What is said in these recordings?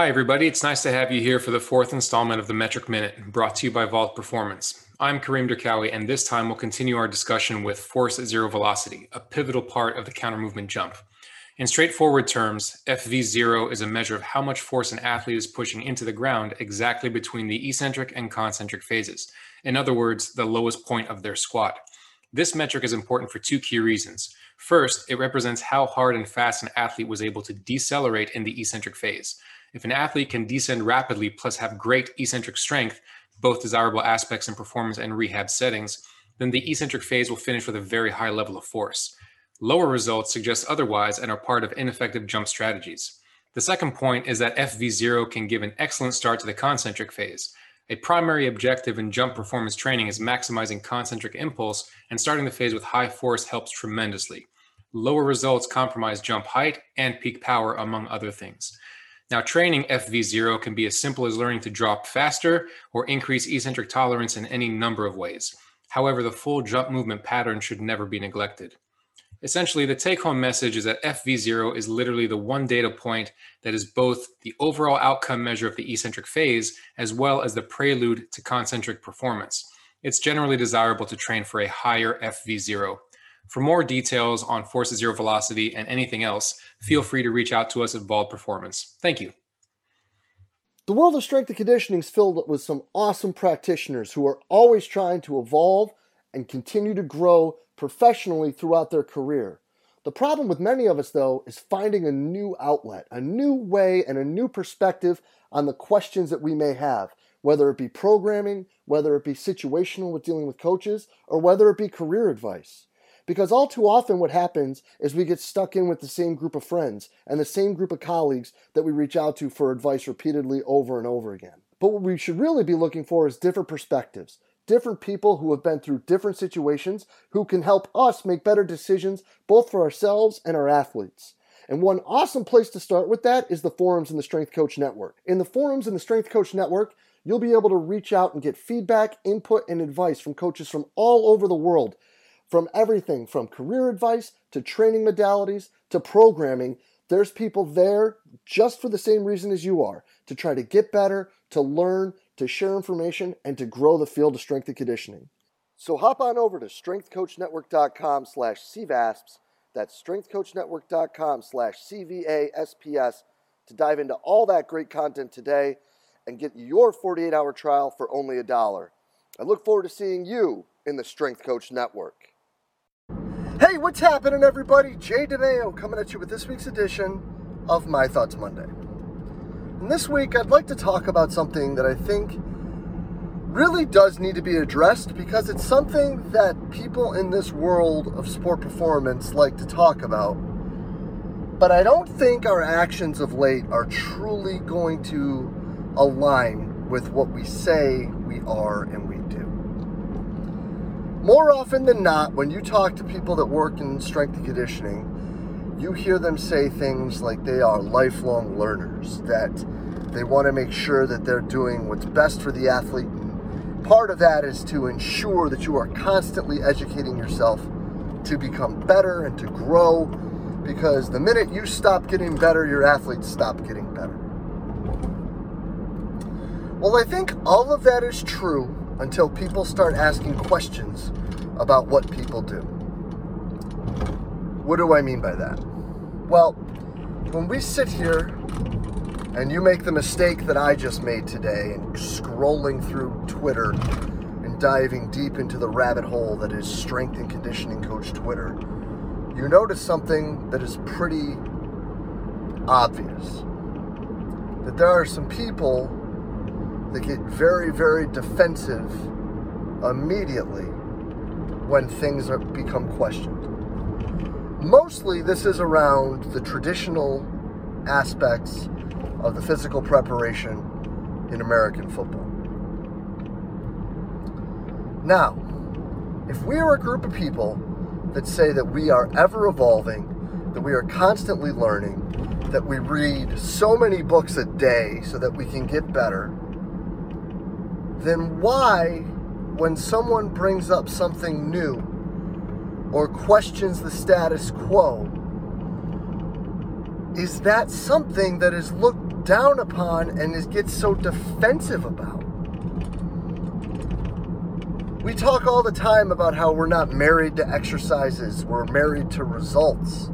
Hi, everybody. It's nice to have you here for the fourth installment of the Metric Minute, brought to you by VALD Performance. I'm Kareem Derkawi, and this time we'll continue our discussion with force at zero velocity, a pivotal part of the counter movement jump. In straightforward terms, FV0 is a measure of how much force an athlete is pushing into the ground exactly between the eccentric and concentric phases. In other words, the lowest point of their squat. This metric is important for two key reasons. First, it represents how hard and fast an athlete was able to decelerate in the eccentric phase. If an athlete can descend rapidly plus have great eccentric strength, both desirable aspects in performance and rehab settings, then the eccentric phase will finish with a very high level of force. Lower results suggest otherwise and are part of ineffective jump strategies. The second point is that FV0 can give an excellent start to the concentric phase. A primary objective in jump performance training is maximizing concentric impulse, and starting the phase with high force helps tremendously. Lower results compromise jump height and peak power, among other things. Now, training FV0 can be as simple as learning to drop faster or increase eccentric tolerance in any number of ways. However, the full jump movement pattern should never be neglected. Essentially, the take home message is that FV0 is literally the one data point that is both the overall outcome measure of the eccentric phase as well as the prelude to concentric performance. It's generally desirable to train for a higher FV0. For more details on force at zero velocity and anything else, feel free to reach out to us at VALD Performance. Thank you. The world of strength and conditioning is filled with some awesome practitioners who are always trying to evolve and continue to grow professionally throughout their career. The problem with many of us, though, is finding a new outlet, a new way, and a new perspective on the questions that we may have, whether it be programming, whether it be situational with dealing with coaches, or whether it be career advice. Because all too often, what happens is we get stuck in with the same group of friends and the same group of colleagues that we reach out to for advice repeatedly over and over again. But what we should really be looking for is different perspectives, different people who have been through different situations who can help us make better decisions both for ourselves and our athletes. And one awesome place to start with that is the forums in the Strength Coach Network. In the forums in the Strength Coach Network, you'll be able to reach out and get feedback, input, and advice from coaches from all over the world, from everything from career advice to training modalities to programming. There's people there just for the same reason as you are to try to get better, to learn, to share information, and to grow the field of strength and conditioning. So hop on over to strengthcoachnetwork.com slash CVASPS. That's strengthcoachnetwork.com slash CVASPS to dive into all that great content today and get your 48 hour trial for only a dollar. I look forward to seeing you in the Strength Coach Network. What's happening, everybody? Jay DeMayo coming at you with this week's edition of My Thoughts Monday. And this week, I'd like to talk about something that I think really does need to be addressed because it's something that people in this world of sport performance like to talk about. But I don't think our actions of late are truly going to align with what we say we are and. More often than not, when you talk to people that work in strength and conditioning, you hear them say things like they are lifelong learners, that they want to make sure that they're doing what's best for the athlete. And part of that is to ensure that you are constantly educating yourself to become better and to grow, because the minute you stop getting better, your athletes stop getting better. Well, I think all of that is true until people start asking questions about what people do. What do I mean by that? Well, when we sit here and you make the mistake that I just made today and scrolling through Twitter and diving deep into the rabbit hole that is strength and conditioning coach Twitter, you notice something that is pretty obvious. That there are some people that get very, very defensive immediately when things are, become questioned. Mostly, this is around the traditional aspects of the physical preparation in American football. Now, if we are a group of people that say that we are ever evolving, that we are constantly learning, that we read so many books a day so that we can get better, then why, when someone brings up something new, or questions the status quo, is that something that is looked down upon and is gets so defensive about? We talk all the time about how we're not married to exercises, we're married to results.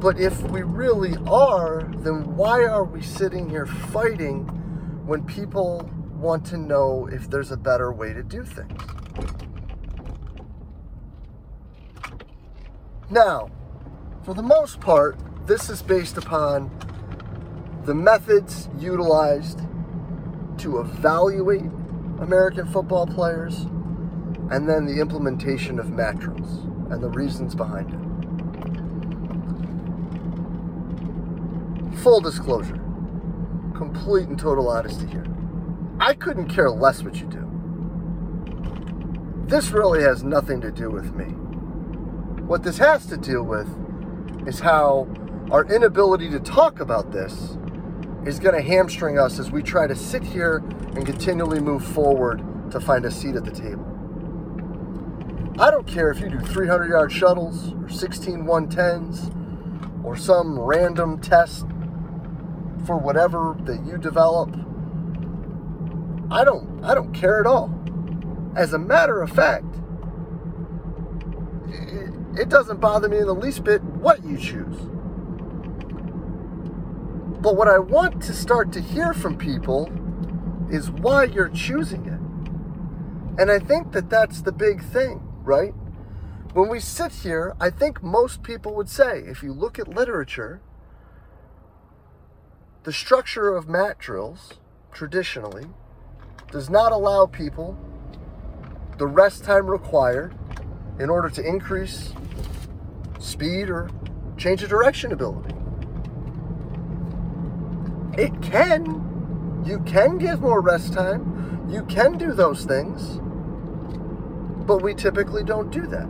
But if we really are, then why are we sitting here fighting when people want to know if there's a better way to do things? Now, for the most part, this is based upon the methods utilized to evaluate American football players and then the implementation of Mat Drills and the reasons behind it. Full disclosure, complete and total honesty here. I couldn't care less what you do. This really has nothing to do with me. What this has to do with is how our inability to talk about this is going to hamstring us as we try to sit here and continually move forward to find a seat at the table. I don't care if you do 300 yard shuttles or 16 110s or some random test for whatever that you develop. I don't I don't care at all. As a matter of fact, it, it doesn't bother me in the least bit what you choose. But what I want to start to hear from people is why you're choosing it. And I think that that's the big thing right? When we sit here, I think most people would say, if you look at literature, the structure of mat drills, traditionally, does not allow people the rest time required in order to increase speed or change of direction ability. It can. You can give more rest time. You can do those things. But we typically don't do that.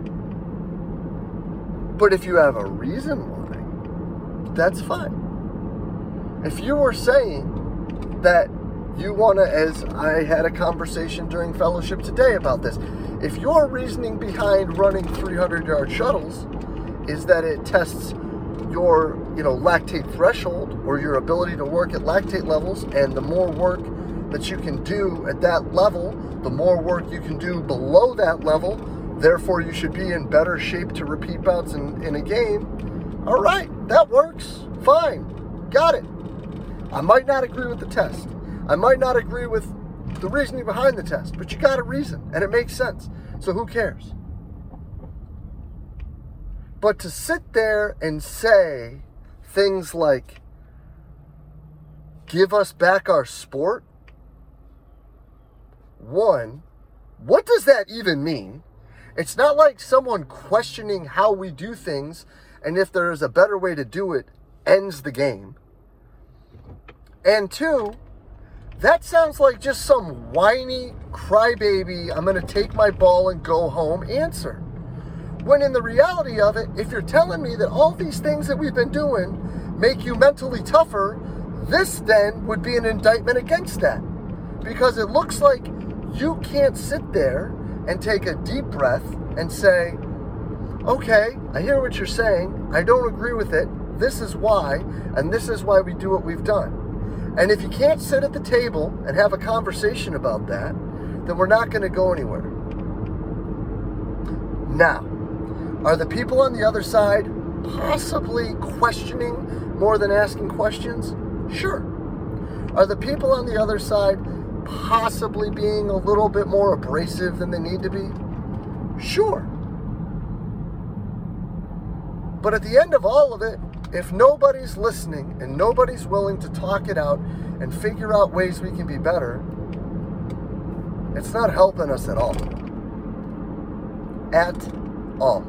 But if you have a reason why, that's fine. If you were saying that you want to, as I had a conversation during fellowship today about this, if your reasoning behind running 300 yard shuttles is that it tests your you know lactate threshold or your ability to work at lactate levels and the more work that you can do at that level the more work you can do below that level, therefore you should be in better shape to repeat bouts in, in a game. All right, that works. Fine. Got it. I might not agree with the test. I might not agree with the reasoning behind the test, but you got a reason and it makes sense. So who cares? But to sit there and say things like, give us back our sport, one, what does that even mean? It's not like someone questioning how we do things and if there is a better way to do it ends the game. And two, that sounds like just some whiny crybaby, I'm going to take my ball and go home answer. When in the reality of it, if you're telling me that all these things that we've been doing make you mentally tougher, this then would be an indictment against that. Because it looks like you can't sit there and take a deep breath and say, okay, I hear what you're saying. I don't agree with it. This is why, and this is why we do what we've done. And if you can't sit at the table and have a conversation about that, then we're not going to go anywhere. Now, are the people on the other side possibly questioning more than asking questions? Sure. Are the people on the other side possibly being a little bit more abrasive than they need to be? Sure. But at the end of all of it, if nobody's listening and nobody's willing to talk it out and figure out ways we can be better, it's not helping us at all. At all.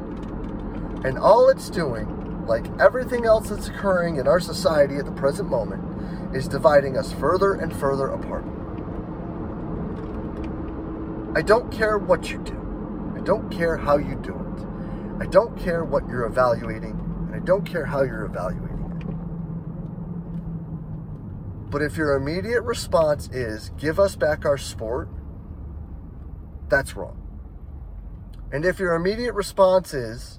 And all it's doing, like everything else that's occurring in our society at the present moment, is dividing us further and further apart. I don't care what you do. I don't care how you do it. I don't care what you're evaluating, and I don't care how you're evaluating it. But if your immediate response is give us back our sport, that's wrong. And if your immediate response is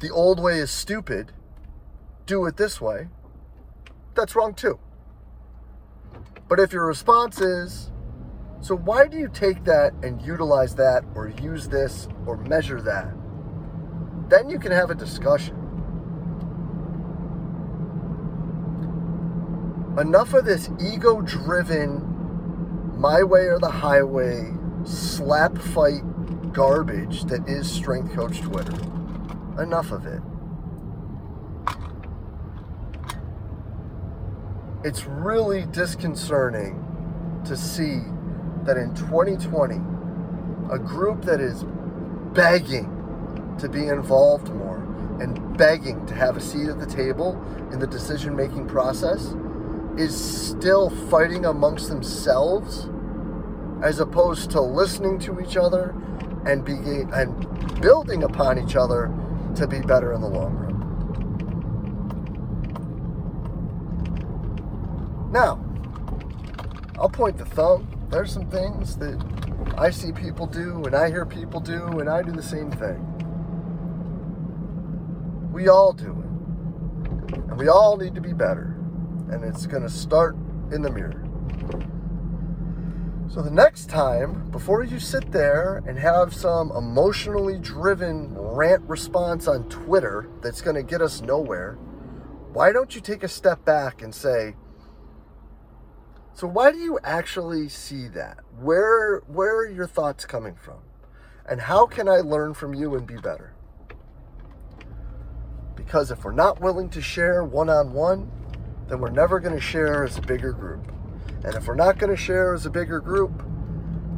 the old way is stupid, do it this way, that's wrong too. But if your response is, so why do you take that and utilize that or use this or measure that? Then you can have a discussion. Enough of this ego driven, my way or the highway, slap fight garbage that is Strength Coach Twitter. Enough of it. It's really disconcerting to see that in 2020, a group that is begging to be involved more and begging to have a seat at the table in the decision making process is still fighting amongst themselves as opposed to listening to each other and be and building upon each other to be better in the long run. Now, I'll point the thumb there's some things that I see people do and I hear people do and I do the same thing. We all do it. And we all need to be better. And it's going to start in the mirror. So the next time, before you sit there and have some emotionally driven rant response on Twitter that's going to get us nowhere, why don't you take a step back and say, so why do you actually see that? Where where are your thoughts coming from? And how can I learn from you and be better? Because if we're not willing to share one-on-one, then we're never going to share as a bigger group. And if we're not going to share as a bigger group,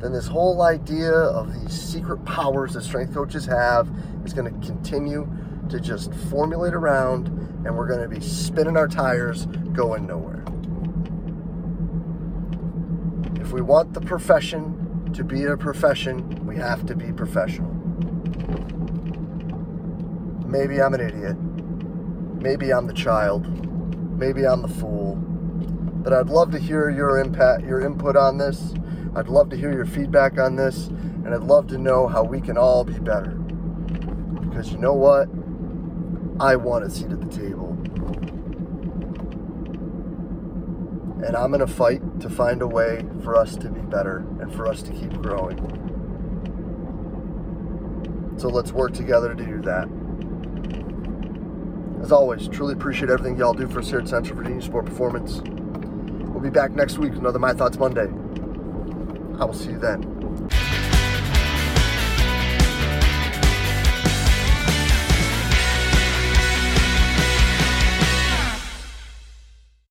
then this whole idea of these secret powers that strength coaches have is going to continue to just formulate around and we're going to be spinning our tires going nowhere. If we want the profession to be a profession, we have to be professional. Maybe I'm an idiot. Maybe I'm the child. Maybe I'm the fool. But I'd love to hear your impact, your input on this. I'd love to hear your feedback on this, and I'd love to know how we can all be better. Because you know what? I want a seat at the table. And I'm going to fight to find a way for us to be better and for us to keep growing. So let's work together to do that. As always, truly appreciate everything y'all do for us here at Central Virginia Sport Performance. We'll be back next week with another My Thoughts Monday. I will see you then.